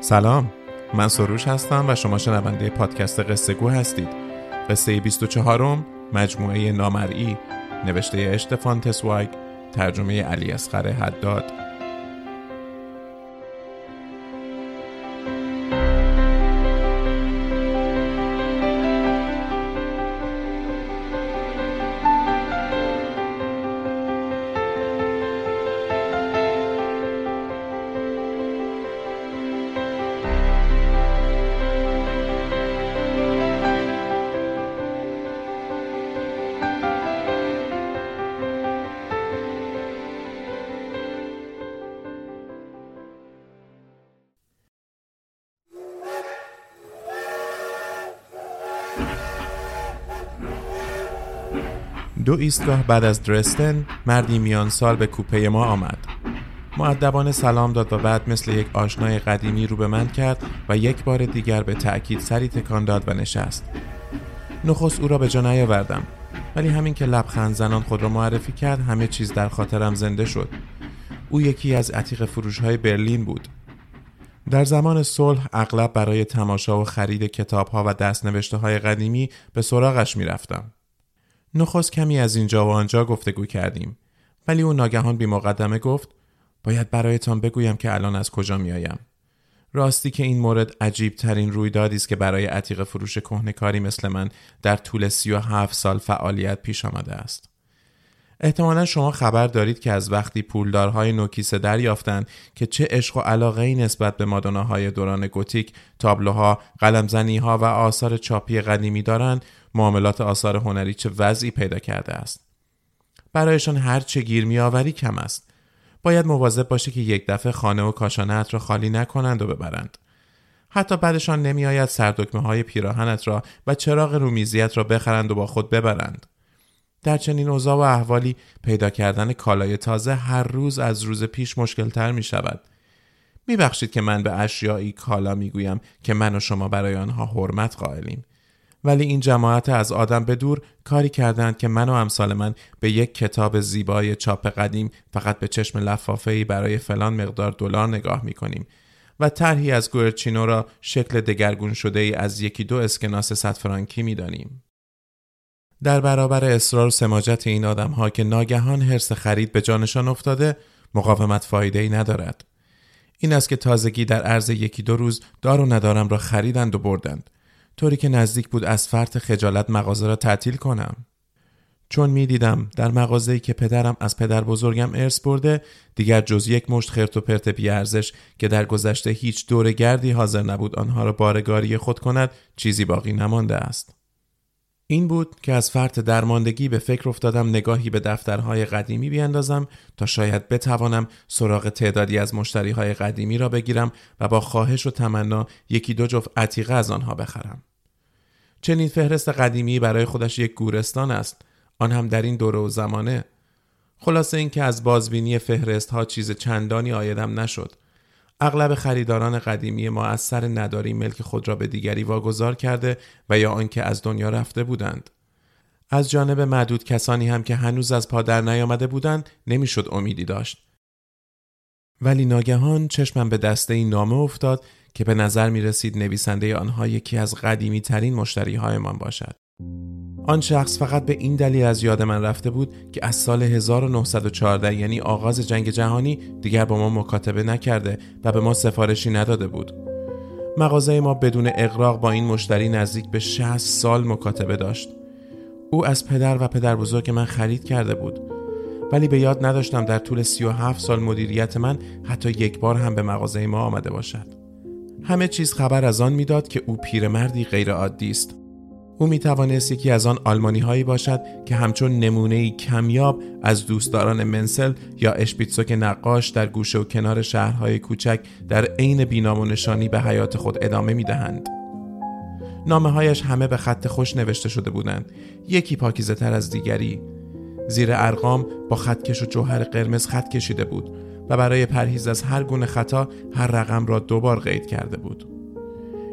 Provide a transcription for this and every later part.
سلام. من سروش هستم و شما شنونده پادکست قصه گو هستید. قصه 24 مجموعه نامرئی. نوشته اشتفان تسوایگ ترجمه علی اصغر حداد. دو ایستگاه بعد از درستن مردی میان سال به کوپه ما آمد. معدبانه سلام داد و بعد مثل یک آشنای قدیمی رو به من کرد و یک بار دیگر به تأکید سری تکان داد و نشست. نخست او را به جا نیاوردم. ولی همین که لبخند زنان خود را معرفی کرد همه چیز در خاطرم زنده شد. او یکی از عتیق فروش های برلین بود. در زمان صلح اغلب برای تماشا و خرید کتاب ها و دستنوشته های قدیمی به سراغش می رفتم. نخست کمی از اینجا و آنجا گفتگو کردیم. ولی او ناگهان بی مقدمه گفت باید برایتان بگویم که الان از کجا میآیم. راستی که این مورد عجیب ترین رویدادی است که برای عتیق فروش کهنکاری مثل من در طول سی و هفت سال فعالیت پیش آمده است. احتمالا شما خبر دارید که از وقتی پولدارهای نوکیسه دریافتند که چه عشق و علاقه ای نسبت به مادوناهای دوران گوتیک، تابلوها، قلمزنیها و آثار چاپی قدیمی دارند، معاملات آثار هنری چه وضعی پیدا کرده است. برایشان هر چه گیر میآوری کم است. باید مواظب باشه که یک دفعه خانه و کاشانت را خالی نکنند و ببرند. حتی بعدشان نمیآید سردکمه های پیراهنت را و چراغ رومیزیت را بخرند و با خود ببرند. در چنین اوضاع و احوالی پیدا کردن کالای تازه هر روز از روز پیش مشکلتر می شود. می بخشید که من به اشیایی کالا می گویم که من و شما برای آنها حرمت قائلیم. ولی این جماعت از آدم به دور کاری کردند که من و امثال من به یک کتاب زیبای چاپ قدیم فقط به چشم لفافه برای فلان مقدار دلار نگاه می کنیم و طرحی از گورچینو را شکل دگرگون شده ای از یکی دو اسکناس صد فرانکی می دانیم. در برابر اصرار و سماجت این آدم ها که ناگهان حرس خرید به جانشان افتاده مقاومت فایده ای ندارد. این است که تازگی در عرض یکی دو روز دار و ندارم را خریدند و بردند. طوری که نزدیک بود از فرط خجالت مغازه را تعطیل کنم. چون می دیدم در مغازه‌ای که پدرم از پدر بزرگم ارث برده دیگر جز یک مشت خرت و پرت بیارزش که در گذشته هیچ دور گردی حاضر نبود آنها را بارگاری خود کند چیزی باقی نمانده است. این بود که از فرط درماندگی به فکر افتادم نگاهی به دفترهای قدیمی بیاندازم تا شاید بتوانم سراغ تعدادی از مشتریهای قدیمی را بگیرم و با خواهش و تمنا یکی دو جفت عتیقه از آنها بخرم. چنین فهرست قدیمی برای خودش یک گورستان است. آن هم در این دوره و زمانه. خلاصه اینکه از بازبینی فهرست ها چیز چندانی آیدم نشد. اغلب خریداران قدیمی ما از سر نداری ملک خود را به دیگری واگذار کرده و یا آنکه از دنیا رفته بودند. از جانب معدود کسانی هم که هنوز از پادر نیامده بودند نمی‌شد امیدی داشت. ولی ناگهان چشمم به دسته این نامه افتاد که به نظر می رسید نویسنده آنها یکی از قدیمی ترین مشتری هایمان باشد. آن شخص فقط به این دلیل از یاد من رفته بود که از سال 1914 یعنی آغاز جنگ جهانی دیگر با ما مکاتبه نکرده و به ما سفارشی نداده بود. مغازه ما بدون اقراق با این مشتری نزدیک به 60 سال مکاتبه داشت. او از پدر و پدر بزرگ من خرید کرده بود. ولی به یاد نداشتم در طول 37 سال مدیریت من حتی یک بار هم به مغازه ما آمده باشد. همه چیز خبر از آن می‌داد که او پیرمردی غیر عادی است. او می توانست یکی از آن آلمانی هایی باشد که همچون نمونه کمیاب از دوستداران منسل یا اشپیتسوک نقاش در گوشه و کنار شهرهای کوچک در عین بینام و نشانی به حیات خود ادامه می دهند. نامه هایش همه به خط خوش نوشته شده بودند یکی پاکیزه تر از دیگری زیر ارقام با خطکش و جوهر قرمز خط کشیده بود و برای پرهیز از هر گونه خطا هر رقم را دوبار قید کرده بود.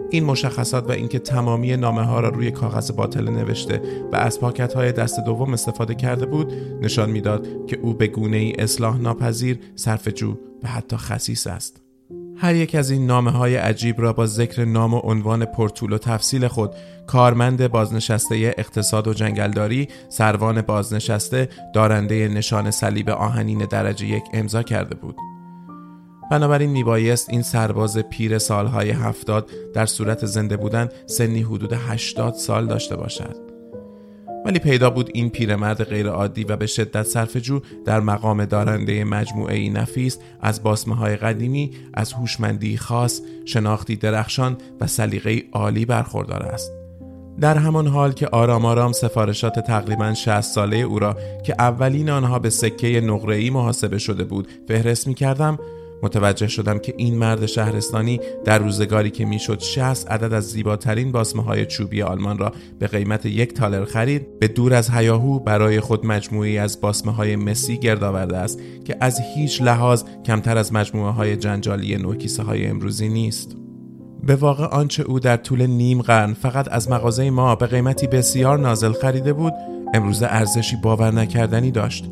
این مشخصات و اینکه تمامی نامه ها را روی کاغذ باطل نوشته و از پاکت های دست دوم استفاده کرده بود نشان می‌داد که او به گونه ای اصلاح ناپذیر صرف جو و حتی خسیس است. هر یک از این نامه های عجیب را با ذکر نام و عنوان پرطول و تفصیل خود کارمند بازنشسته اقتصاد و جنگلداری سروان بازنشسته دارنده نشان صلیب آهنین درجه یک امضا کرده بود. بنابراین میبایست این سرباز پیر سالهای هفتاد در صورت زنده بودن سنی حدود هشتاد سال داشته باشد. ولی پیدا بود این پیرمرد غیرعادی و به شدت صرفجو در مقام دارنده مجموعه ای نفیس از باسمه های قدیمی از هوشمندی خاص شناختی درخشان و سلیقه عالی برخوردار است. در همان حال که آرام آرام سفارشات تقریبا 60 ساله او را که اولین آنها به سکه نقره‌ای محاسبه شده بود فهرست می کردم متوجه شدم که این مرد شهرستانی در روزگاری که می‌شد 60 عدد از زیباترین باسمه های چوبی آلمان را به قیمت یک تالر خرید به دور از هیاهو برای خود مجموعی از باسمه های مسی گرد آورده است که از هیچ لحاظ کمتر از مجموعه های جنجالی نوکیسه های امروزی نیست. به واقع آنچه او در طول نیم قرن فقط از مغازه ما به قیمتی بسیار نازل خریده بود امروزه ارزشی باور نکردنی داشت.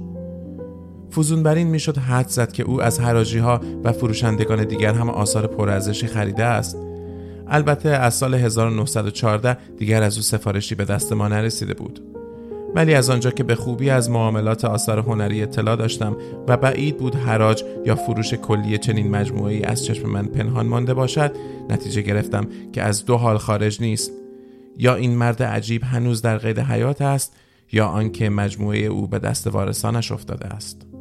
فوزون بر این می‌شد حد زد که او از حراجی ها و فروشندگان دیگر هم آثار پرارزشی خریده است. البته از سال 1914 دیگر از او سفارشی به دست ما نرسیده بود. ولی از آنجا که به خوبی از معاملات آثار هنری اطلاع داشتم و بعید بود حراج یا فروش کلی چنین مجموعه ای از چشم من پنهان مانده باشد نتیجه گرفتم که از دو حال خارج نیست. یا این مرد عجیب هنوز در قید حیات است یا آنکه مجموعه او به دست وارثانش افتاده است.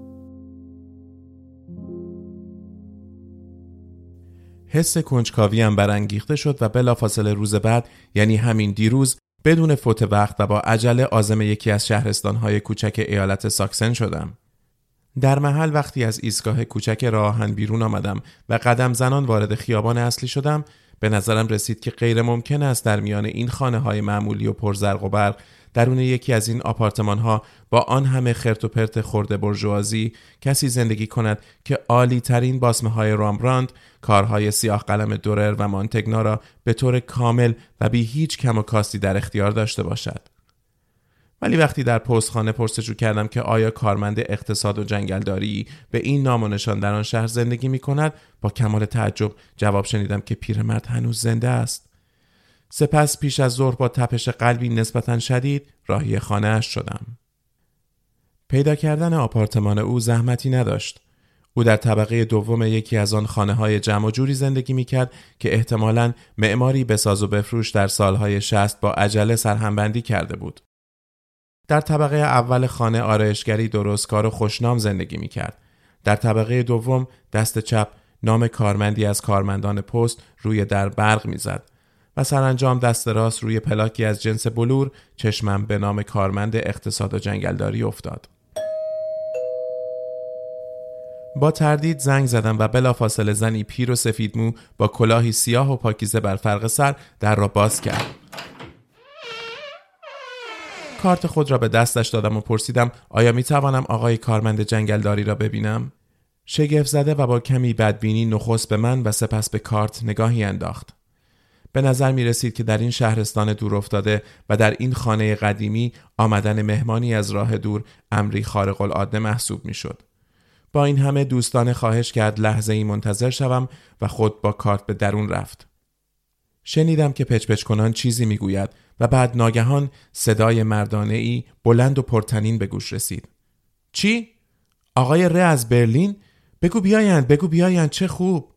حس کنجکاوی هم برانگیخته شد و بلافاصله روز بعد یعنی همین دیروز بدون فوت وقت و با عجله آزم یکی از شهرستانهای کوچک ایالت ساکسن شدم. در محل وقتی از ایستگاه کوچک راهن بیرون آمدم و قدم زنان وارد خیابان اصلی شدم به نظرم رسید که غیر ممکن است در میان این خانه های معمولی و پرزرق و برق درون یکی از این آپارتمان ها با آن همه خرت و پرت خورده برجوازی کسی زندگی کند که عالی ترین باسمه های رامبراند کارهای سیاه قلم دورر و مانتگنا را به طور کامل و بی هیچ کم و کاستی در اختیار داشته باشد. ولی وقتی در پستخانه پرسجو کردم که آیا کارمند اقتصاد و جنگلداری به این نام و نشان در آن شهر زندگی می کند با کمال تعجب جواب شنیدم که پیرمرد هنوز زنده است سپس پیش از ظهر با تپش قلبی نسبتا شدید راهی خانهاش شدم پیدا کردن آپارتمان او زحمتی نداشت او در طبقه دوم یکی از آن خانه های جمع جوری زندگی می کرد که احتمالاً معماری بساز و بفروش در سالهای شست با عجله سرهمبندی کرده بود. در طبقه اول خانه آرایشگری درستکار و خوشنام زندگی می کرد. در طبقه دوم دست چپ نام کارمندی از کارمندان پست روی در برق می‌زد و سرانجام دست راست روی پلاکی از جنس بلور چشمم به نام کارمند اقتصاد و جنگلداری افتاد. با تردید زنگ زدم و بلافاصله زنی پیر و سفید مو با کلاهی سیاه و پاکیزه بر فرق سر در را باز کرد. کارت خود را به دستش دادم و پرسیدم آیا می توانم آقای کارمند جنگلداری را ببینم؟ شگفت زده و با کمی بدبینی نخست به من و سپس به کارت نگاهی انداخت. به نظر می رسید که در این شهرستان دور افتاده و در این خانه قدیمی آمدن مهمانی از راه دور امری خارق العاده محسوب می شد. با این همه دوستان خواهش کرد لحظه ای منتظر شوم و خود با کارت به درون رفت. شنیدم که پچ کنان چیزی می‌گوید و بعد ناگهان صدای مردانه ای بلند و پرتنین به گوش رسید. چی؟ آقای ره از برلین؟ بگو بیایند بگو بیایند چه خوب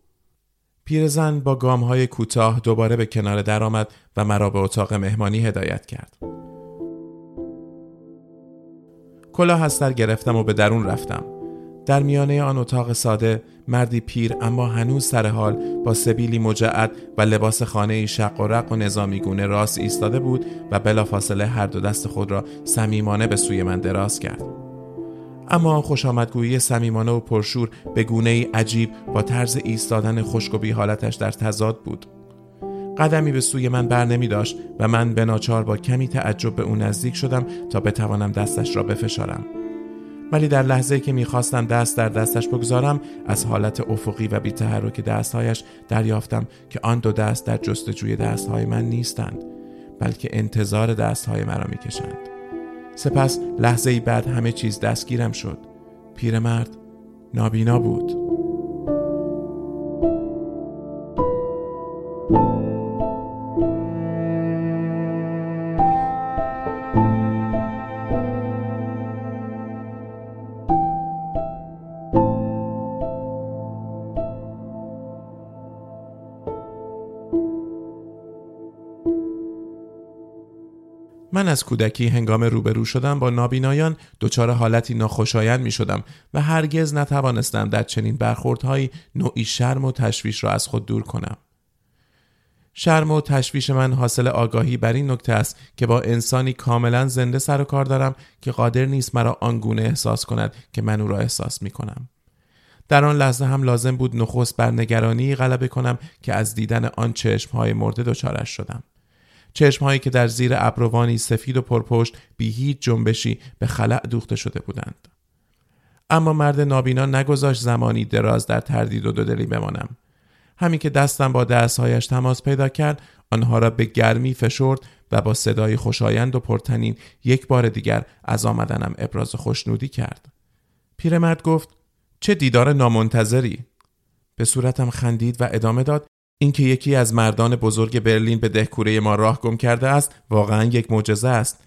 پیرزن با گام های کوتاه دوباره به کنار درآمد و مرا به اتاق مهمانی هدایت کرد. کلاه از گرفتم و به درون رفتم. در میانه آن اتاق ساده مردی پیر اما هنوز سر حال با سبیلی مجعد و لباس خانه شق و رق و نظامی گونه راست ایستاده بود و بلافاصله هر دو دست خود را صمیمانه به سوی من دراز کرد. اما خوش آمدگویی صمیمانه و پرشور به گونه ای عجیب با طرز ایستادن خشک و حالتش در تضاد بود. قدمی به سوی من بر نمی داشت و من به ناچار با کمی تعجب به او نزدیک شدم تا بتوانم دستش را بفشارم. ولی در لحظه که می‌خواستم دست در دستش بگذارم از حالت افقی و بیتحرک دستهایش دریافتم که آن دو دست در جستجوی دستهای من نیستند بلکه انتظار دستهای مرا می‌کشند. سپس لحظه بعد همه چیز دستگیرم شد. پیرمرد نابینا بود. من از کودکی هنگام روبرو شدم با نابینایان دچار حالتی ناخوشایند می شدم و هرگز نتوانستم در چنین برخوردهایی نوعی شرم و تشویش را از خود دور کنم. شرم و تشویش من حاصل آگاهی بر این نکته است که با انسانی کاملا زنده سر و کار دارم که قادر نیست مرا آنگونه احساس کند که من او را احساس می کنم. در آن لحظه هم لازم بود نخست بر نگرانی غلبه کنم که از دیدن آن چشم های مرده دچارش شدم. چشم هایی که در زیر ابروانی سفید و پرپشت بی هیچ جنبشی به خلع دوخته شده بودند. اما مرد نابینا نگذاشت زمانی دراز در تردید و دودلی بمانم. همین که دستم با دستهایش تماس پیدا کرد آنها را به گرمی فشرد و با صدای خوشایند و پرتنین یک بار دیگر از آمدنم ابراز خوشنودی کرد. پیرمرد گفت چه دیدار نامنتظری به صورتم خندید و ادامه داد اینکه یکی از مردان بزرگ برلین به دهکوره ما راه گم کرده است واقعا یک معجزه است.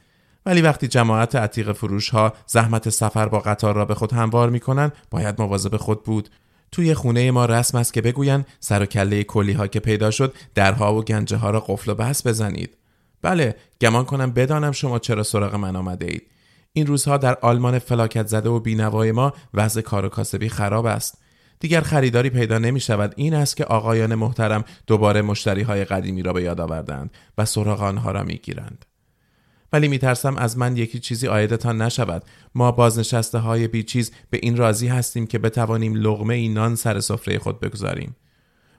ولی وقتی جماعت عتیق فروش ها زحمت سفر با قطار را به خود هموار می کنند باید مواظب خود بود. توی خونه ما رسم است که بگویند سر و کله کلی ها که پیدا شد درها و گنجه ها را قفل و بس بزنید. بله گمان کنم بدانم شما چرا سراغ من آمده اید. این روزها در آلمان فلاکت زده و بینوای ما وضع کار و کاسبی خراب است. دیگر خریداری پیدا نمی شود این است که آقایان محترم دوباره مشتری های قدیمی را به یاد آوردند و سراغ آنها را می گیرند. ولی می ترسم از من یکی چیزی آیدتان نشود. ما بازنشسته های بیچیز به این راضی هستیم که بتوانیم لغمه ای نان سر سفره خود بگذاریم.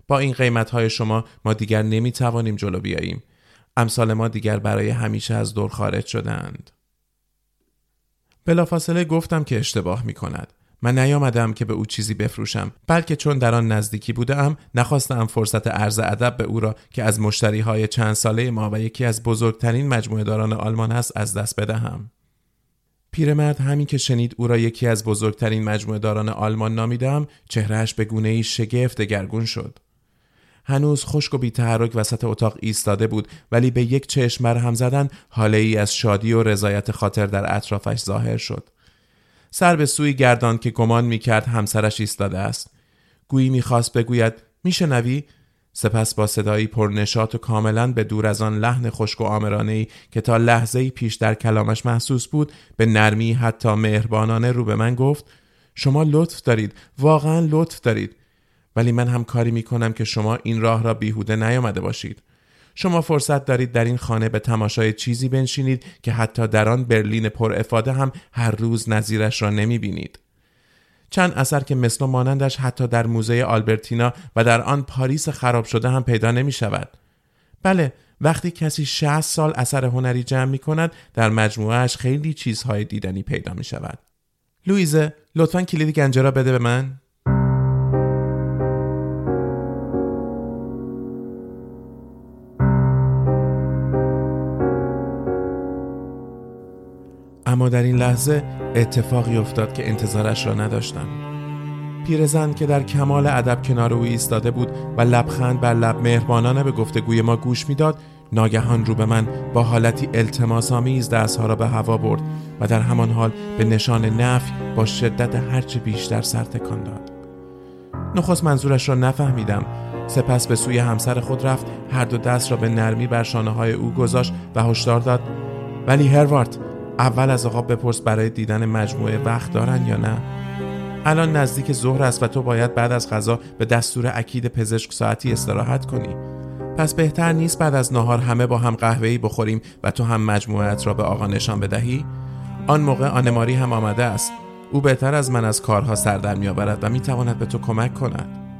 با این قیمت های شما ما دیگر نمی توانیم جلو بیاییم. امثال ما دیگر برای همیشه از دور خارج شدند بلافاصله گفتم که اشتباه می کند من نیامدم که به او چیزی بفروشم. بلکه چون در آن نزدیکی بودم نخواستم فرصت عرض ادب به او را که از مشتری های چند ساله ما و یکی از بزرگترین مجموعه داران آلمان است از دست بدهم. پیرمرد همین که شنید او را یکی از بزرگترین مجموعه داران آلمان نامیدم چهرهش به گونه ای شگفت دگرگون شد. هنوز خشک و بیتحرک وسط اتاق ایستاده بود ولی به یک چشم هم زدن حاله ای از شادی و رضایت خاطر در اطرافش ظاهر شد. سر به سوی گردان که گمان می کرد همسرش ایستاده است. گویی می‌خواست بگوید میشنوی؟ سپس با صدایی پرنشات و کاملا به دور از آن لحن خشک و آمرانه ای که تا لحظه پیش در کلامش محسوس بود به نرمی حتی مهربانانه رو به من گفت شما لطف دارید واقعا لطف دارید ولی من هم کاری می کنم که شما این راه را بیهوده نیامده باشید. شما فرصت دارید در این خانه به تماشای چیزی بنشینید که حتی در آن برلین پر افاده هم هر روز نظیرش را نمی بینید. چند اثر که مثل و مانندش حتی در موزه آلبرتینا و در آن پاریس خراب شده هم پیدا نمی شود. بله وقتی کسی 60 سال اثر هنری جمع می کند در مجموعهش خیلی چیزهای دیدنی پیدا می شود. لویزه لطفا کلید گنجه را بده به من اما در این لحظه اتفاقی افتاد که انتظارش را نداشتم. پیرزن که در کمال ادب کنار او ایستاده بود و لبخند بر لب مهربانانه به گفتگوی ما گوش می‌داد ناگهان رو به من با حالتی التماس آمیز دستها را به هوا برد و در همان حال به نشان نفی با شدت هرچه بیشتر سر تکان داد. نخست منظورش را نفهمیدم. سپس به سوی همسر خود رفت هر دو دست را به نرمی بر شانه های او گذاشت و هشدار داد. ولی هروارد اول از آقا بپرس برای دیدن مجموعه وقت دارن یا نه. الان نزدیک ظهر است و تو باید بعد از غذا به دستور اکید پزشک ساعتی استراحت کنی. پس بهتر نیست بعد از نهار همه با هم قهوه‌ای بخوریم و تو هم مجموعت را به آقا نشان بدهی؟ آن موقع آنماری هم آمده است. او بهتر از من از کارها سردر میآورد و می‌تواند به تو کمک کند.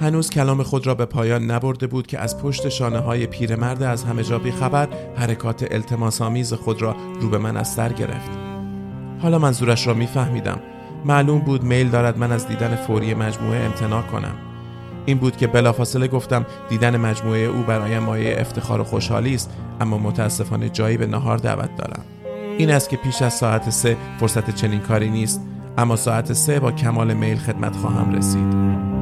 هنوز کلام خود را به پایان نبرده بود که از پشت شانه های پیرمرد از همه جا خبر حرکات التماسآمیز خود را رو به من از سر گرفت. حالا منظورش را میفهمیدم. معلوم بود میل دارد من از دیدن فوری مجموعه امتناع کنم. این بود که بلافاصله گفتم دیدن مجموعه او برای مایه افتخار و خوشحالی است اما متاسفانه جایی به نهار دعوت دارم. این است که پیش از ساعت سه فرصت چنین کاری نیست اما ساعت سه با کمال میل خدمت خواهم رسید.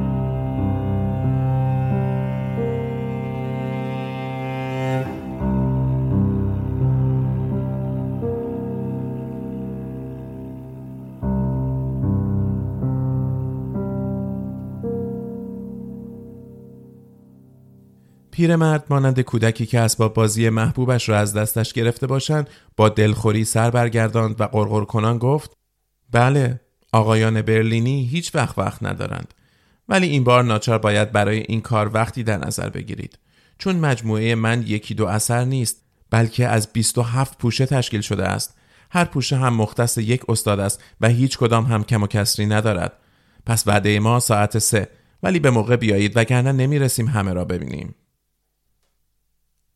پیرمرد مانند کودکی که اسباب بازی محبوبش را از دستش گرفته باشند با دلخوری سر برگرداند و قرقر کنان گفت بله آقایان برلینی هیچ وقت وقت ندارند. ولی این بار ناچار باید برای این کار وقتی در نظر بگیرید. چون مجموعه من یکی دو اثر نیست بلکه از 27 پوشه تشکیل شده است. هر پوشه هم مختص یک استاد است و هیچ کدام هم کم و کسری ندارد. پس وعده ما ساعت سه. ولی به موقع بیایید وگرنه نمی رسیم همه را ببینیم.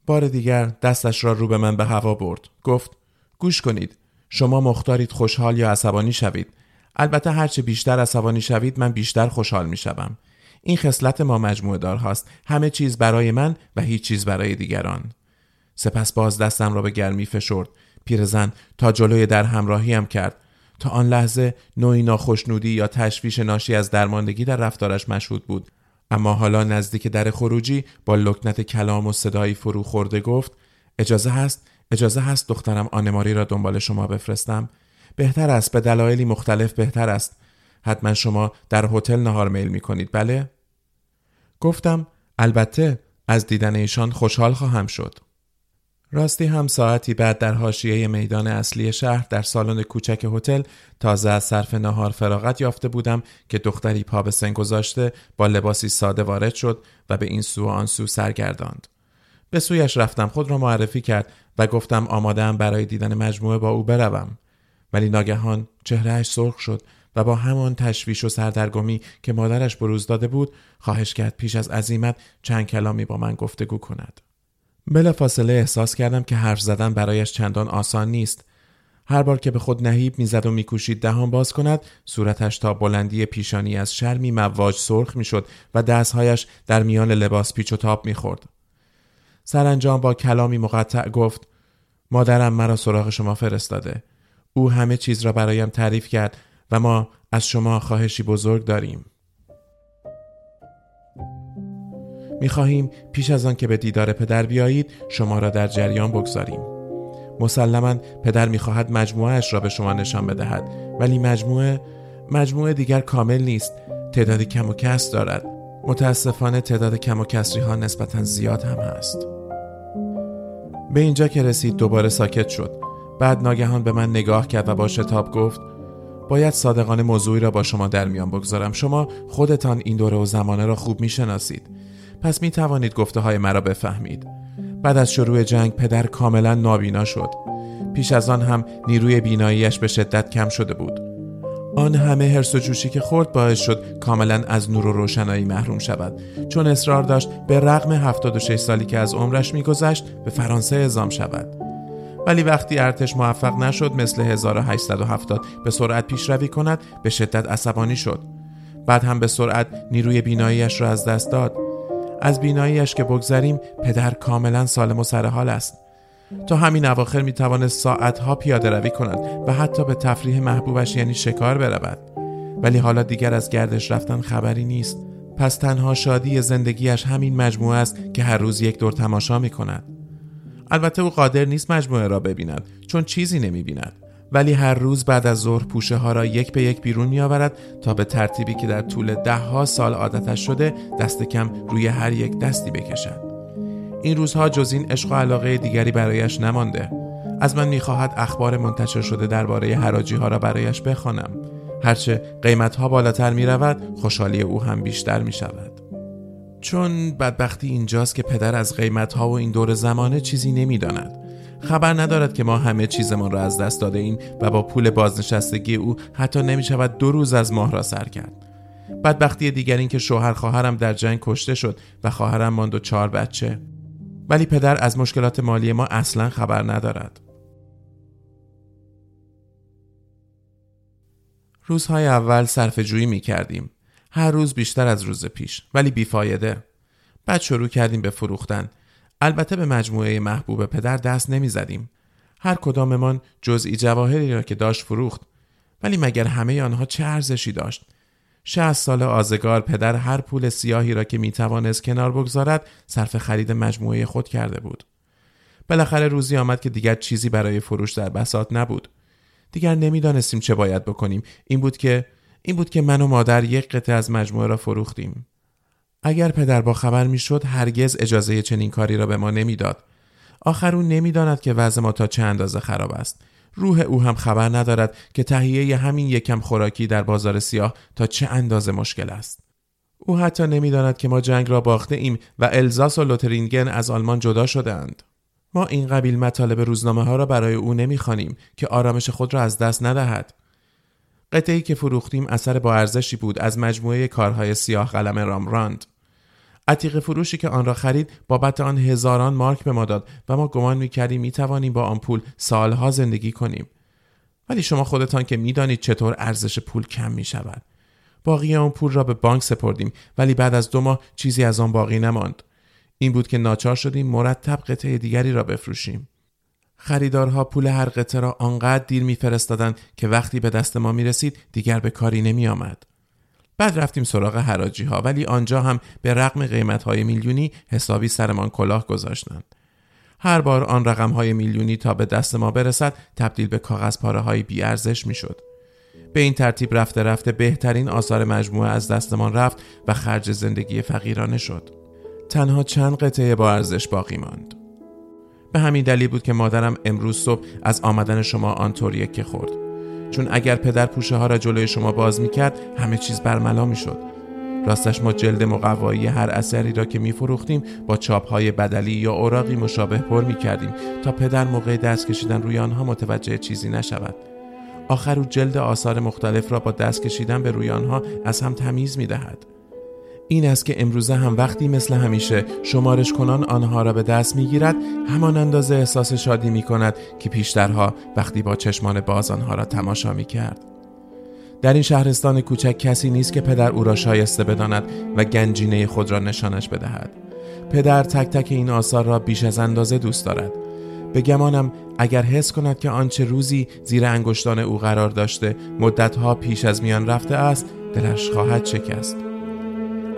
بار دیگر دستش را رو به من به هوا برد. گفت گوش کنید. شما مختارید خوشحال یا عصبانی شوید. البته هرچه بیشتر عصبانی شوید من بیشتر خوشحال می شوم. این خصلت ما مجموعه دار هاست. همه چیز برای من و هیچ چیز برای دیگران. سپس باز دستم را به گرمی فشرد. پیرزن تا جلوی در همراهی هم کرد. تا آن لحظه نوعی ناخشنودی یا تشویش ناشی از درماندگی در رفتارش مشهود بود. اما حالا نزدیک در خروجی با لکنت کلام و صدایی فرو خورده گفت اجازه هست؟ اجازه هست دخترم آنماری را دنبال شما بفرستم؟ بهتر است به دلایلی مختلف بهتر است. حتما شما در هتل نهار میل می کنید بله؟ گفتم البته از دیدن ایشان خوشحال خواهم شد. راستی هم ساعتی بعد در حاشیه میدان اصلی شهر در سالن کوچک هتل تازه از صرف نهار فراغت یافته بودم که دختری پا به سن گذاشته با لباسی ساده وارد شد و به این سو آن سو سرگرداند. به سویش رفتم خود را معرفی کرد و گفتم آمادهام برای دیدن مجموعه با او بروم. ولی ناگهان چهرهش سرخ شد و با همان تشویش و سردرگمی که مادرش بروز داده بود خواهش کرد پیش از عزیمت چند کلامی با من گفتگو کند. بلا فاصله احساس کردم که حرف زدن برایش چندان آسان نیست. هر بار که به خود نهیب می‌زد و میکوشید دهان باز کند صورتش تا بلندی پیشانی از شرمی مواج سرخ می‌شد و دستهایش در میان لباس پیچ و تاب می‌خورد. سرانجام با کلامی مقطع گفت مادرم مرا سراغ شما فرستاده. او همه چیز را برایم تعریف کرد و ما از شما خواهشی بزرگ داریم. می‌خواهیم پیش از آن که به دیدار پدر بیایید شما را در جریان بگذاریم. مسلما پدر می‌خواهد مجموعه اش را به شما نشان بدهد ولی مجموعه مجموعه دیگر کامل نیست. تعدادی کم و کس دارد. متاسفانه تعداد کم و کسری ها نسبتا زیاد هم هست. به اینجا که رسید دوباره ساکت شد. بعد ناگهان به من نگاه کرد و با شتاب گفت باید صادقانه موضوعی را با شما در میان بگذارم. شما خودتان این دوره و زمانه را خوب می‌شناسید. پس می توانید گفته های مرا بفهمید. بعد از شروع جنگ پدر کاملا نابینا شد. پیش از آن هم نیروی بیناییش به شدت کم شده بود. آن همه هرس و جوشی که خورد باعث شد کاملا از نور و روشنایی محروم شود. چون اصرار داشت به رغم 76 سالی که از عمرش میگذشت به فرانسه اعزام شود. ولی وقتی ارتش موفق نشد مثل 1870 به سرعت پیشروی کند به شدت عصبانی شد. بعد هم به سرعت نیروی بیناییش را از دست داد. از بیناییش که بگذریم پدر کاملا سالم و سرحال است. تا همین اواخر می توانست ساعتها پیاده روی کند و حتی به تفریح محبوبش یعنی شکار برود. ولی حالا دیگر از گردش رفتن خبری نیست. پس تنها شادی زندگیش همین مجموعه است که هر روز یک دور تماشا می کند. البته او قادر نیست مجموعه را ببیند چون چیزی نمی بیند. ولی هر روز بعد از ظهر پوشه ها را یک به یک بیرون می آورد تا به ترتیبی که در طول ده ها سال عادتش شده دست کم روی هر یک دستی بکشد. این روزها جز این عشق و علاقه دیگری برایش نمانده. از من می‌خواهد اخبار منتشر شده درباره حراجی ها را برایش بخوانم. هرچه قیمت ها بالاتر می رود خوشحالی او هم بیشتر می شود چون بدبختی اینجاست که پدر از قیمت ها و این دور زمانه چیزی نمی‌داند. خبر ندارد که ما همه چیزمان را از دست داده ایم و با پول بازنشستگی او حتی نمی شود دو روز از ماه را سر کرد. بدبختی دیگر این که شوهر خواهرم در جنگ کشته شد و خواهرم ماند و چهار بچه. ولی پدر از مشکلات مالی ما اصلا خبر ندارد. روزهای اول صرف جویی می کردیم هر روز بیشتر از روز پیش ولی بیفایده. بعد شروع کردیم به فروختن. البته به مجموعه محبوب پدر دست نمی زدیم. هر کداممان جزئی جواهری را که داشت فروخت. ولی مگر همه آنها چه ارزشی داشت؟ شهست سال آزگار پدر هر پول سیاهی را که می توانست کنار بگذارد صرف خرید مجموعه خود کرده بود. بالاخره روزی آمد که دیگر چیزی برای فروش در بساط نبود. دیگر نمی‌دانستیم چه باید بکنیم. این بود که این بود که من و مادر یک قطعه از مجموعه را فروختیم. اگر پدر با خبر می‌شد هرگز اجازه چنین کاری را به ما نمی‌داد. آخر او نمی‌داند که وضع ما تا چه اندازه خراب است. روح او هم خبر ندارد که تهیه همین یکم خوراکی در بازار سیاه تا چه اندازه مشکل است. او حتی نمی‌داند که ما جنگ را باخته ایم و الزاس و لوترینگن از آلمان جدا شدهاند. ما این قبیل مطالب روزنامه ها را برای او نمی‌خوانیم که آرامش خود را از دست ندهد. قطعی که فروختیم اثر با ارزشی بود از مجموعه کارهای سیاه قلم رامراند. عتیق فروشی که آن را خرید بابت آن هزاران مارک به ما داد و ما گمان می‌کردیم می‌توانیم با آن پول سالها زندگی کنیم ولی شما خودتان که می‌دانید چطور ارزش پول کم می شود. باقی آن پول را به بانک سپردیم ولی بعد از دو ماه چیزی از آن باقی نماند. این بود که ناچار شدیم مرتب قطعه دیگری را بفروشیم. خریدارها پول هر قطعه را آنقدر دیر میفرستادند که وقتی به دست ما می رسید دیگر به کاری نمی آمد. بعد رفتیم سراغ حراجی ها ولی آنجا هم به رغم قیمت های میلیونی حسابی سرمان کلاه گذاشتند. هر بار آن رقم های میلیونی تا به دست ما برسد تبدیل به کاغذ پاره های بی ارزش می شد. به این ترتیب رفته رفته بهترین آثار مجموعه از دستمان رفت و خرج زندگی فقیرانه شد. تنها چند قطعه با ارزش باقی ماند. به همین دلیل بود که مادرم امروز صبح از آمدن شما آنطور که خورد. چون اگر پدر پوشه ها را جلوی شما باز می کرد همه چیز برملا می شد. راستش ما جلد مقوایی هر اثری را که می فروختیم با چاپ های بدلی یا اوراقی مشابه پر می کردیم تا پدر موقع دست کشیدن روی آنها متوجه چیزی نشود. آخر او جلد آثار مختلف را با دست کشیدن به روی آنها از هم تمیز می دهد. این است که امروزه هم وقتی مثل همیشه شمارش کنان آنها را به دست می گیرد همان اندازه احساس شادی می کند که پیشترها وقتی با چشمان باز آنها را تماشا می کرد. در این شهرستان کوچک کسی نیست که پدر او را شایسته بداند و گنجینه خود را نشانش بدهد. پدر تک تک این آثار را بیش از اندازه دوست دارد. به گمانم اگر حس کند که آنچه روزی زیر انگشتان او قرار داشته مدتها پیش از میان رفته است دلش خواهد شکست.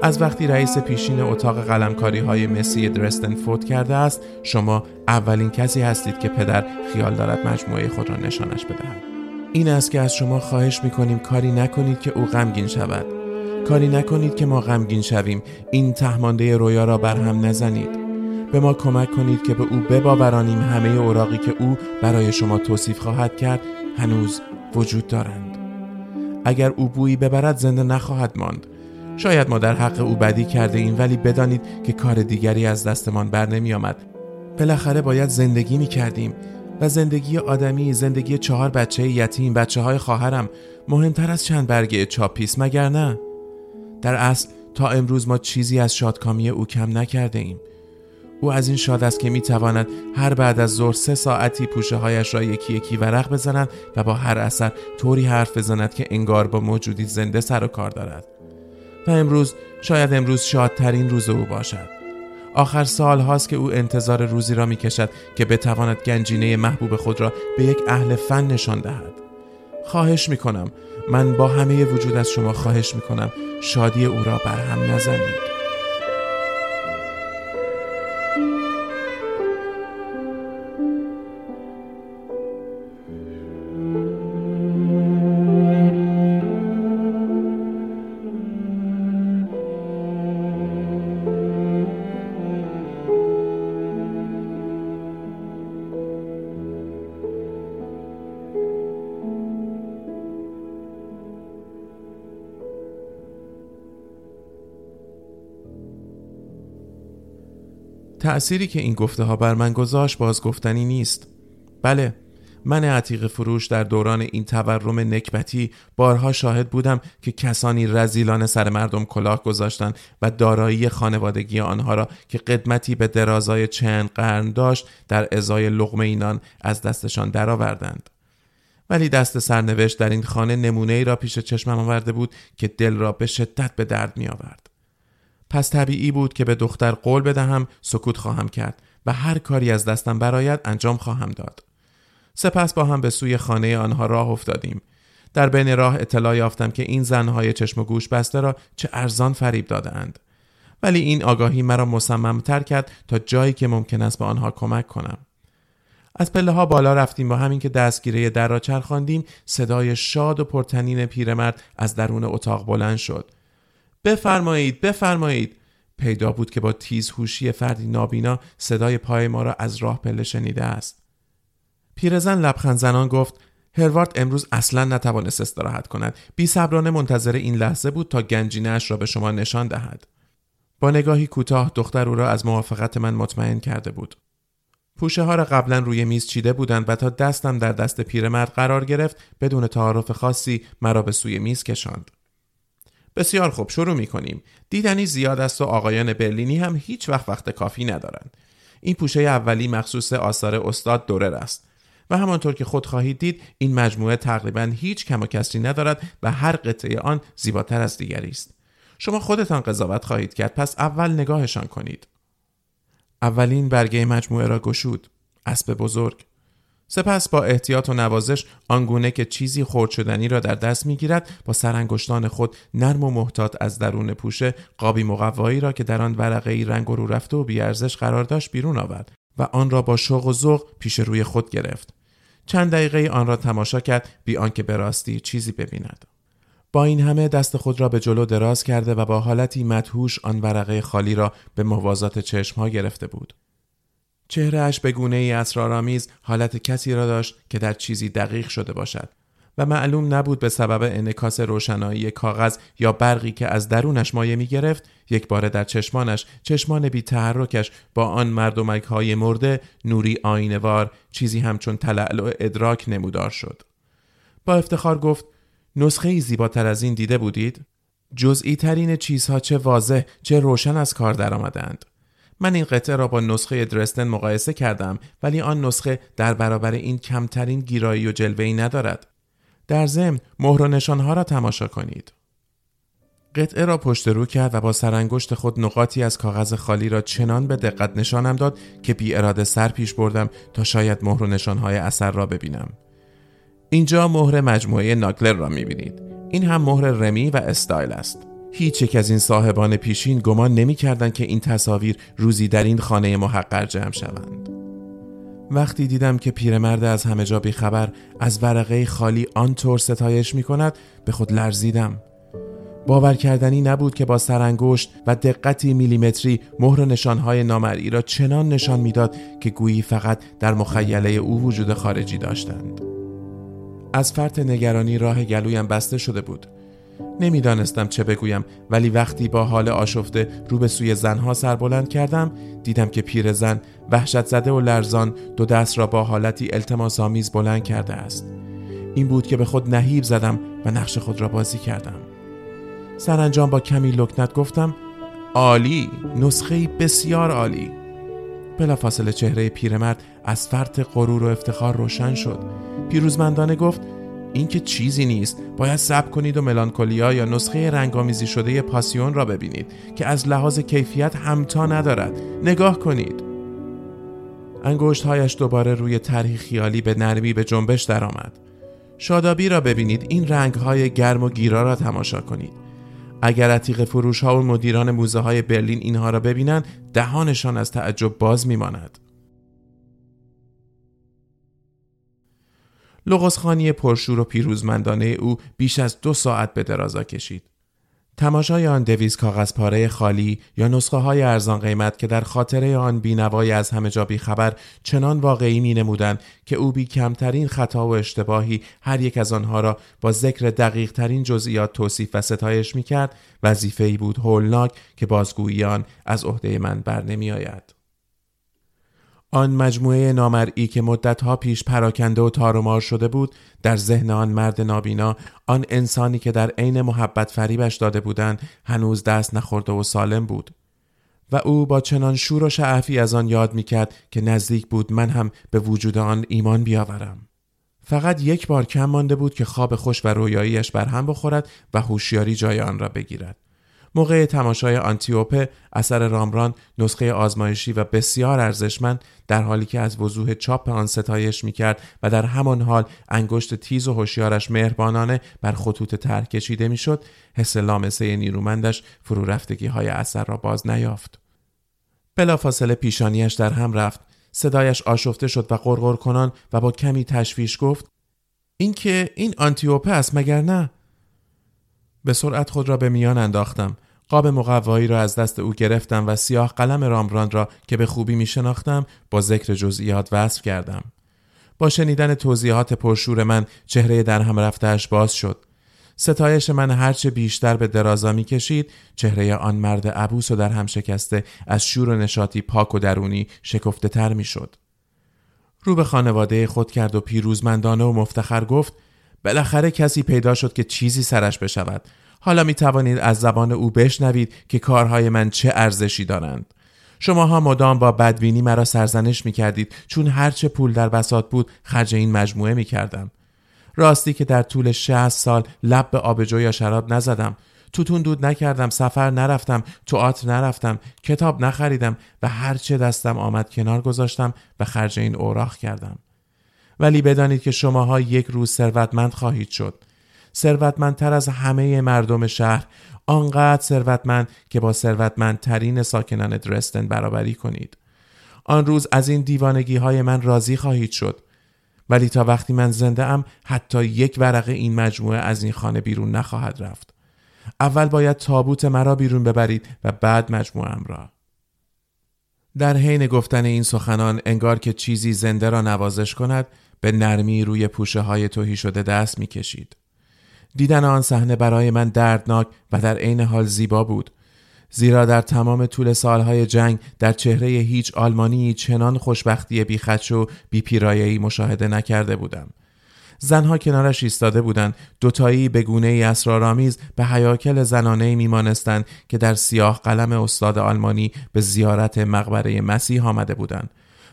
از وقتی رئیس پیشین اتاق قلمکاری های مسی درستن فوت کرده است شما اولین کسی هستید که پدر خیال دارد مجموعه خود را نشانش بدهد. این است که از شما خواهش می‌کنیم کاری نکنید که او غمگین شود. کاری نکنید که ما غمگین شویم. این تهمانده رویا را بر هم نزنید. به ما کمک کنید که به او بباورانیم همه اوراقی که او برای شما توصیف خواهد کرد. هنوز وجود دارند. اگر او بویی ببرد زنده نخواهد ماند. شاید ما در حق او بدی کرده ایم ولی بدانید که کار دیگری از دستمان بر نمی آمد. بالاخره باید زندگی می کردیم و زندگی آدمی زندگی چهار بچه یتیم بچه های خواهرم مهمتر از چند برگه چاپیس مگر نه؟ در اصل تا امروز ما چیزی از شادکامی او کم نکرده ایم او از این شاد است که می تواند هر بعد از ظهر سه ساعتی پوشه هایش را یکی یکی ورق بزند و با هر اثر طوری حرف بزند که انگار با موجودی زنده سر و کار دارد. و امروز شاید امروز شادترین روز او باشد. آخر سال هاست که او انتظار روزی را می کشد که بتواند گنجینه محبوب خود را به یک اهل فن نشان دهد. خواهش می کنم من با همه وجود از شما خواهش می کنم شادی او را بر هم نزنید. تأثیری که این گفته ها بر من گذاشت باز گفتنی نیست بله من عتیق فروش در دوران این تورم نکبتی بارها شاهد بودم که کسانی رزیلان سر مردم کلاه گذاشتند و دارایی خانوادگی آنها را که قدمتی به درازای چند قرن داشت در ازای لغمه اینان از دستشان درآوردند. ولی دست سرنوشت در این خانه نمونه ای را پیش چشمم آورده بود که دل را به شدت به درد می آورد. پس طبیعی بود که به دختر قول بدهم سکوت خواهم کرد و هر کاری از دستم برایت انجام خواهم داد. سپس با هم به سوی خانه آنها راه افتادیم. در بین راه اطلاع یافتم که این زنهای چشم و گوش بسته را چه ارزان فریب دادهاند. ولی این آگاهی مرا مصممتر کرد تا جایی که ممکن است به آنها کمک کنم. از پله ها بالا رفتیم با همین که دستگیره در را چرخاندیم صدای شاد و پرتنین پیرمرد از درون اتاق بلند شد بفرمایید بفرمایید. پیدا بود که با تیزهوشی فردی نابینا صدای پای ما را از راه پله شنیده است. پیرزن لبخند زنان گفت هروارد امروز اصلا نتوانست استراحت کند. بی صبرانه منتظر این لحظه بود تا گنجینهاش را به شما نشان دهد. با نگاهی کوتاه دختر او را از موافقت من مطمئن کرده بود. پوشه ها را قبلا روی میز چیده بودند و تا دستم در دست پیرمرد قرار گرفت بدون تعارف خاصی مرا به سوی میز کشاند. بسیار خوب شروع می کنیم دیدنی زیاد است و آقایان برلینی هم هیچ وقت وقت کافی ندارند. این پوشه اولی مخصوص آثار استاد دورر است. و همانطور که خود خواهید دید این مجموعه تقریبا هیچ کم و کسری ندارد و هر قطعه آن زیباتر از دیگری است. شما خودتان قضاوت خواهید کرد پس اول نگاهشان کنید. اولین برگه مجموعه را گشود. اسب بزرگ. سپس با احتیاط و نوازش آنگونه که چیزی خورد شدنی را در دست می‌گیرد با سرانگشتان خود نرم و محتاط از درون پوشه قابی مقوایی را که در آن ورقه ای رنگ رو رفته و بیارزش قرار داشت بیرون آورد و آن را با شوق و ذوق پیش روی خود گرفت. چند دقیقه آن را تماشا کرد بی آنکه به راستی چیزی ببیند. با این همه دست خود را به جلو دراز کرده و با حالتی مدهوش آن ورقه خالی را به موازات چشمها گرفته بود. چهرهش به گونه ای اسرارآمیز حالت کسی را داشت که در چیزی دقیق شده باشد و معلوم نبود به سبب انکاس روشنایی کاغذ یا برقی که از درونش مایه می گرفت یک بار در چشمانش چشمان بی تحرکش با آن مردمک های مرده نوری آینوار چیزی همچون تلعلع ادراک نمودار شد با افتخار گفت نسخه زیباتر از این دیده بودید؟ جزئی ترین چیزها چه واضح چه روشن از کار درآمدند. من این قطعه را با نسخه درستن مقایسه کردم ولی آن نسخه در برابر این کمترین گیرایی و جلوه‌ای ندارد. در ضمن مهر و نشانها را تماشا کنید. قطعه را پشت رو کرد و با سرانگشت خود نقاطی از کاغذ خالی را چنان به دقت نشانم داد که بی اراده سر پیش بردم تا شاید مهر و نشانهای اثر را ببینم. اینجا مهر مجموعه ناگلر را می‌بینید. این هم مهر رمی و استایل است. هیچ یک از این صاحبان پیشین گمان نمی کردن که این تصاویر روزی در این خانه محقر جمع شوند. وقتی دیدم که پیرمرد از همه جا خبر از ورقه خالی آنطور ستایش می کند به خود لرزیدم. باور کردنی نبود که با سرانگشت و دقتی میلیمتری مهر نشانهای نامرئی را چنان نشان می‌داد که گویی فقط در مخیله او وجود خارجی داشتند. از فرط نگرانی راه گلویم بسته شده بود نمی‌دانستم چه بگویم ولی وقتی با حال آشفته رو به سوی زنها سر بلند کردم دیدم که پیرزن وحشت زده و لرزان دو دست را با حالتی التماس آمیز بلند کرده است. این بود که به خود نهیب زدم و نقش خود را بازی کردم. سرانجام با کمی لکنت گفتم عالی نسخه بسیار عالی. بلافاصله چهره پیرمرد از فرط غرور و افتخار روشن شد. پیروزمندانه گفت این که چیزی نیست. باید صبر کنید و ملانکولیا یا نسخه رنگامیزی شده پاسیون را ببینید که از لحاظ کیفیت همتا ندارد. نگاه کنید. انگشتهایش دوباره روی طرحی خیالی به نرمی به جنبش درآمد. شادابی را ببینید. این رنگهای گرم و گیرا را تماشا کنید. اگر عتیق فروش ها و مدیران موزه های برلین اینها را ببینند دهانشان از تعجب باز میماند. لغزخانی پرشور و پیروزمندانه او بیش از دو ساعت به درازا کشید. تماشای آن دویز کاغذ پاره خالی یا نسخه های ارزان قیمت که در خاطره آن بینوای از همه جا خبر چنان واقعی می نمودن که او بی کمترین خطا و اشتباهی هر یک از آنها را با ذکر دقیق ترین جزئیات توصیف و ستایش می کرد وظیفه ای بود هولناک که بازگویی آن از عهده من بر نمی آید. آن مجموعه نامرئی که مدتها پیش پراکنده و تارومار شده بود در ذهن آن مرد نابینا آن انسانی که در عین محبت فریبش داده بودند هنوز دست نخورده و سالم بود. و او با چنان شور و شعفی از آن یاد می‌کرد که نزدیک بود من هم به وجود آن ایمان بیاورم. فقط یک بار کم مانده بود که خواب خوش و رویاییش بر هم بخورد و هوشیاری جای آن را بگیرد. موقع تماشای آنتیوپه اثر رامران نسخه آزمایشی و بسیار ارزشمند در حالی که از وضوح چاپ آن ستایش می‌کرد و در همان حال انگشت تیز و هوشیارش مهربانانه بر خطوط طرح کشیده می‌شد حس لامسه نیرومندش فرو رفتگی های اثر را باز نیافت. بلافاصله پیشانیش در هم رفت. صدایش آشفته شد و غرغر کنان و با کمی تشویش گفت اینکه این آنتیوپه است مگر نه؟ به سرعت خود را به میان انداختم. قاب مقوایی را از دست او گرفتم و سیاه قلم رامبراند را که به خوبی می شناختم با ذکر جزئیات وصف کردم. با شنیدن توضیحات پرشور من چهره در هم رفتهش باز شد. ستایش من هرچه بیشتر به درازا می کشید چهره آن مرد عبوس و در هم شکسته از شور و نشاطی پاک و درونی شکفته تر می شد. رو به خانواده خود کرد و پیروزمندانه و مفتخر گفت بالاخره کسی پیدا شد که چیزی سرش بشود حالا می توانید از زبان او بشنوید که کارهای من چه ارزشی دارند. شماها مدام با بدبینی مرا سرزنش می کردید چون هرچه پول در بساط بود خرج این مجموعه می کردم. راستی که در طول 60 سال لب به آبجو یا شراب نزدم. توتون دود نکردم سفر نرفتم تئاتر نرفتم کتاب نخریدم و هرچه دستم آمد کنار گذاشتم و خرج این اوراق کردم. ولی بدانید که شماها یک روز ثروتمند خواهید شد. ثروتمندتر از همه مردم شهر. آنقدر ثروتمند که با ثروتمندترین ساکنان درستن برابری کنید. آن روز از این دیوانگی های من راضی خواهید شد. ولی تا وقتی من زنده ام حتی یک ورقه این مجموعه از این خانه بیرون نخواهد رفت. اول باید تابوت مرا بیرون ببرید و بعد مجموعه را. در حین گفتن این سخنان انگار که چیزی زنده را نوازش کند به نرمی روی پوشه های توهی شده دست می کشید. دیدن آن صحنه برای من دردناک و در عین حال زیبا بود. زیرا در تمام طول سالهای جنگ در چهره هیچ آلمانی چنان خوشبختی بیخدش و بیپیرایهی مشاهده نکرده بودم. زنها کنارش ایستاده بودند. دوتایی به گونه ای اسرارآمیز به حیاکل زنانه میمانستند که در سیاه قلم استاد آلمانی به زیارت مقبره مسیح آمده بودند.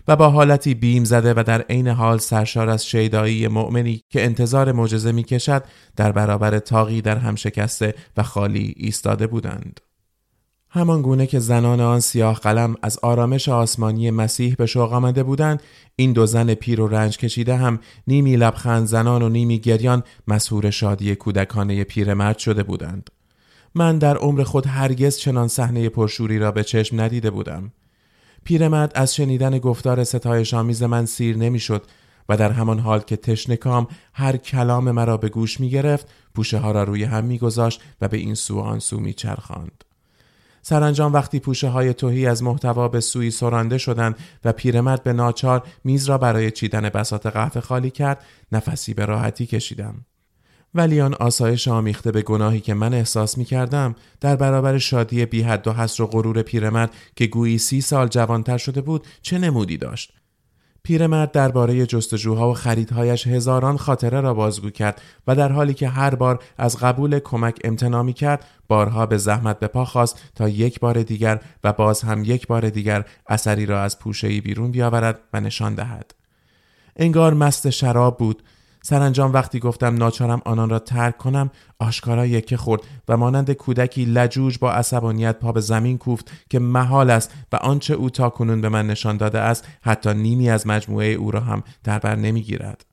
و با حالتی بیم زده و در عین حال سرشار از شیدایی مؤمنی که انتظار معجزه می‌کشد در برابر تاقی در هم شکسته و خالی ایستاده بودند. همان گونه که زنان آن سیاه قلم از آرامش آسمانی مسیح به شوق آمده بودند این دو زن پیر و رنج کشیده هم نیمی لبخند زنان و نیمی گریان مسهور شادی کودکانه پیرمرد شده بودند. من در عمر خود هرگز چنان صحنه پرشوری را به چشم ندیده بودم. پیرمرد از شنیدن گفتار ستایش آمیز من سیر نمی‌شد و در همان حال که تشنکام هر کلام مرا به گوش می گرفت پوشه ها را روی هم می گذاشت و به این سو آن سو می چرخاند. سرانجام وقتی پوشه های توهی از محتوا به سوی سرانده شدند و پیرمرد به ناچار میز را برای چیدن بسات قهوه خالی کرد نفسی به راحتی کشیدم ولی آن آسایش آمیخته به گناهی که من احساس می کردم در برابر شادی بی حد و حسر و غرور پیرمرد که گویی سی سال جوانتر شده بود چه نمودی داشت؟ پیرمرد درباره جستجوها و خریدهایش هزاران خاطره را بازگو کرد و در حالی که هر بار از قبول کمک امتنا می کرد بارها به زحمت به پا خواست تا یک بار دیگر و باز هم یک بار دیگر اثری را از پوشهی بیرون بیاورد و نشان دهد. انگار مست شراب بود سرانجام وقتی گفتم ناچارم آنان را ترک کنم آشکارا یکه خورد و مانند کودکی لجوج با عصبانیت پا به زمین کوفت که محال است و آنچه او تا کنون به من نشان داده است حتی نیمی از مجموعه او را هم در بر نمی‌گیرد.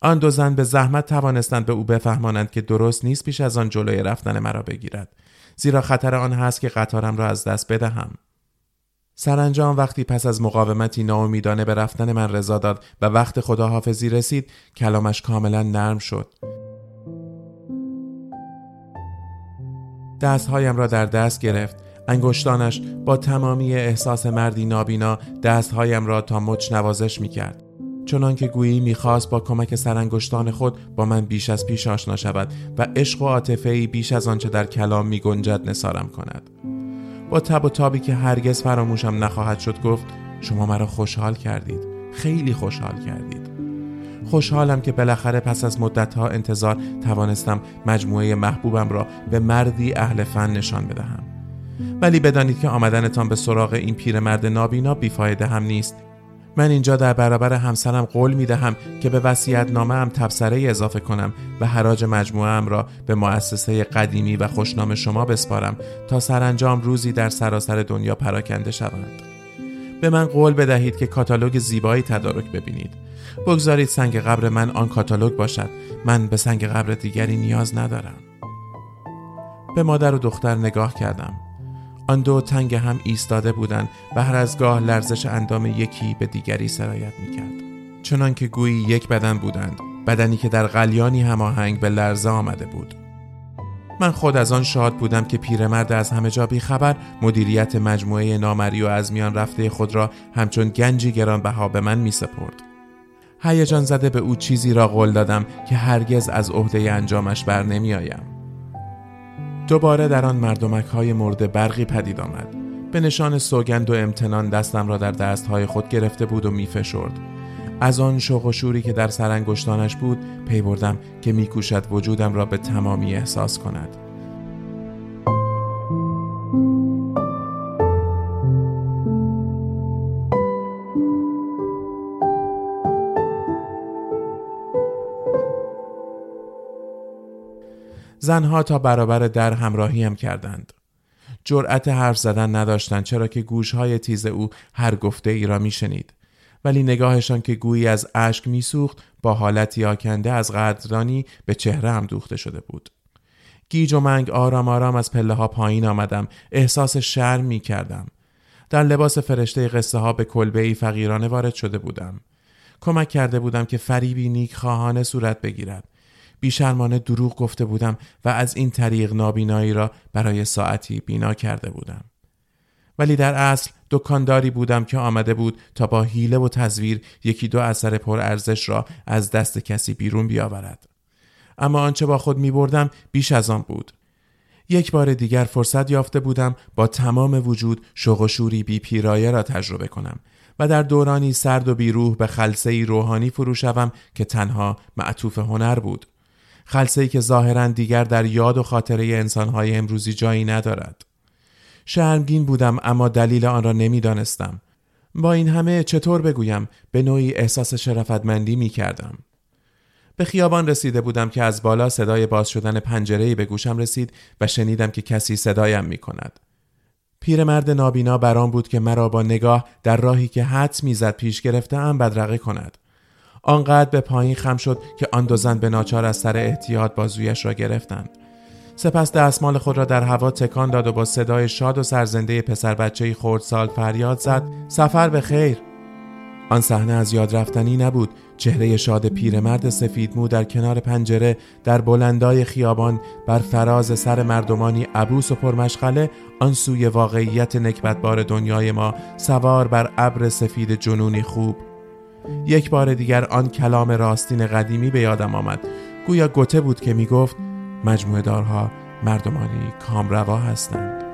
آن دو زن به زحمت توانستند به او بفهمانند که درست نیست پیش از آن جلوی رفتن مرا بگیرد. زیرا خطر آن هست که قطارم را از دست بدهم. سرانجام وقتی پس از مقاومتی ناامیدانه به رفتن من رضا داد و وقت خداحافظی رسید کلامش کاملا نرم شد. دستهایم را در دست گرفت. انگشتانش با تمامی احساس مردی نابینا دستهایم را تا مچ نوازش می کرد چنان که گویی می‌خواست با کمک سرانگشتان خود با من بیش از پیش آشنا شود و عشق و عاطفه بیش از آنچه در کلام می گنجد نسارم کند. با تب و تابی که هرگز فراموشم نخواهد شد گفت شما مرا خوشحال کردید. خیلی خوشحال کردید. خوشحالم که بالاخره پس از مدتها انتظار توانستم مجموعه محبوبم را به مردی اهل فن نشان بدهم. ولی بدانید که آمدنتان به سراغ این پیرمرد نابینا بیفایده هم نیست. من اینجا در برابر همسرم قول می دهم که به وسیعت نامه هم تبصره اضافه کنم و حراج مجموعه را به مؤسسه قدیمی و خوشنام شما بسپارم تا سرانجام روزی در سراسر دنیا پراکنده شوند. به من قول بدهید که کاتالوگ زیبایی تدارک ببینید. بگذارید سنگ قبر من آن کاتالوگ باشد. من به سنگ قبر دیگری نیاز ندارم. به مادر و دختر نگاه کردم. آن دو تنگ هم ایستاده بودند و هر از گاه لرزش اندام یکی به دیگری سرایت می‌کرد چنان که گویی یک بدن بودند بدنی که در قلیانی هماهنگ به لرزه آمده بود من خود از آن شاد بودم که پیرمرد از همه جا خبر مدیریت مجموعه نامری و از میان رفته خود را همچون گنجی گرانبها به من می سپرد. هیجان زده به او چیزی را قول دادم که هرگز از عهده انجامش بر نمی آیم. دوباره در آن مردمک های مرده برقی پدید آمد. به نشان سوگند و امتنان دستم را در دستهای خود گرفته بود و میفشرد. از آن شوق و شوری که در سرانگشتانش بود پی بردم که میکوشد وجودم را به تمامی احساس کند. زنها تا برابر در همراهی هم کردند. جرأت حرف زدن نداشتند چرا که گوشهای تیز او هر گفته ای را میشنید. ولی نگاهشان که گویی از اشک میسوخت با حالتی آکنده از قدردانی به چهره هم دوخته شده بود. گیج و منگ آرام آرام از پله ها پایین آمدم احساس شرم می کردم. در لباس فرشته قصه ها به کلبه ای فقیرانه وارد شده بودم. کمک کرده بودم که فریبی نیک خواهانه صورت بگیرد بیشرمانه دروغ گفته بودم و از این طریق نابینایی را برای ساعتی بینا کرده بودم. ولی در اصل دکانداری بودم که آمده بود تا با حیله و تزویر یکی دو اثر پرارزش را از دست کسی بیرون بیاورد. اما آنچه با خود می بردم بیش از آن بود. یک بار دیگر فرصت یافته بودم با تمام وجود شوق و شوری بی پیرایه را تجربه کنم و در دورانی سرد و بیروح به خلصه روحانی فرو شوم که تنها معطوف هنر بود. خلصه که ظاهرا دیگر در یاد و خاطره انسانهای امروزی جایی ندارد شرمگین بودم اما دلیل آن را نمی‌دانستم با این همه چطور بگویم به نوعی احساس شرافتمندی می کردم. به خیابان رسیده بودم که از بالا صدای باز شدن پنجره‌ای به گوشم رسید و شنیدم که کسی صدایم می کند. پیرمرد نابینا برام بود که مرا با نگاه در راهی که حد می‌زد پیش گرفته ام بدرقه کند. آنقدر به پایین خم شد که آن دو زن به ناچار از سر احتیاط بازویش را گرفتند. سپس دستمال خود را در هوا تکان داد و با صدای شاد و سرزنده پسر بچه خردسال فریاد زد سفر به خیر. آن صحنه از یاد رفتنی نبود. چهره شاد پیرمرد سفید مو در کنار پنجره در بلندای خیابان بر فراز سر مردمانی عبوس و پرمشغله آن سوی واقعیت نکبتبار دنیای ما سوار بر ابر سفید جنونی خوب یک بار دیگر آن کلام راستین قدیمی به یادم آمد. گویا گوته بود که می گفت مجموعه دارها مردمانی کامروا هستند.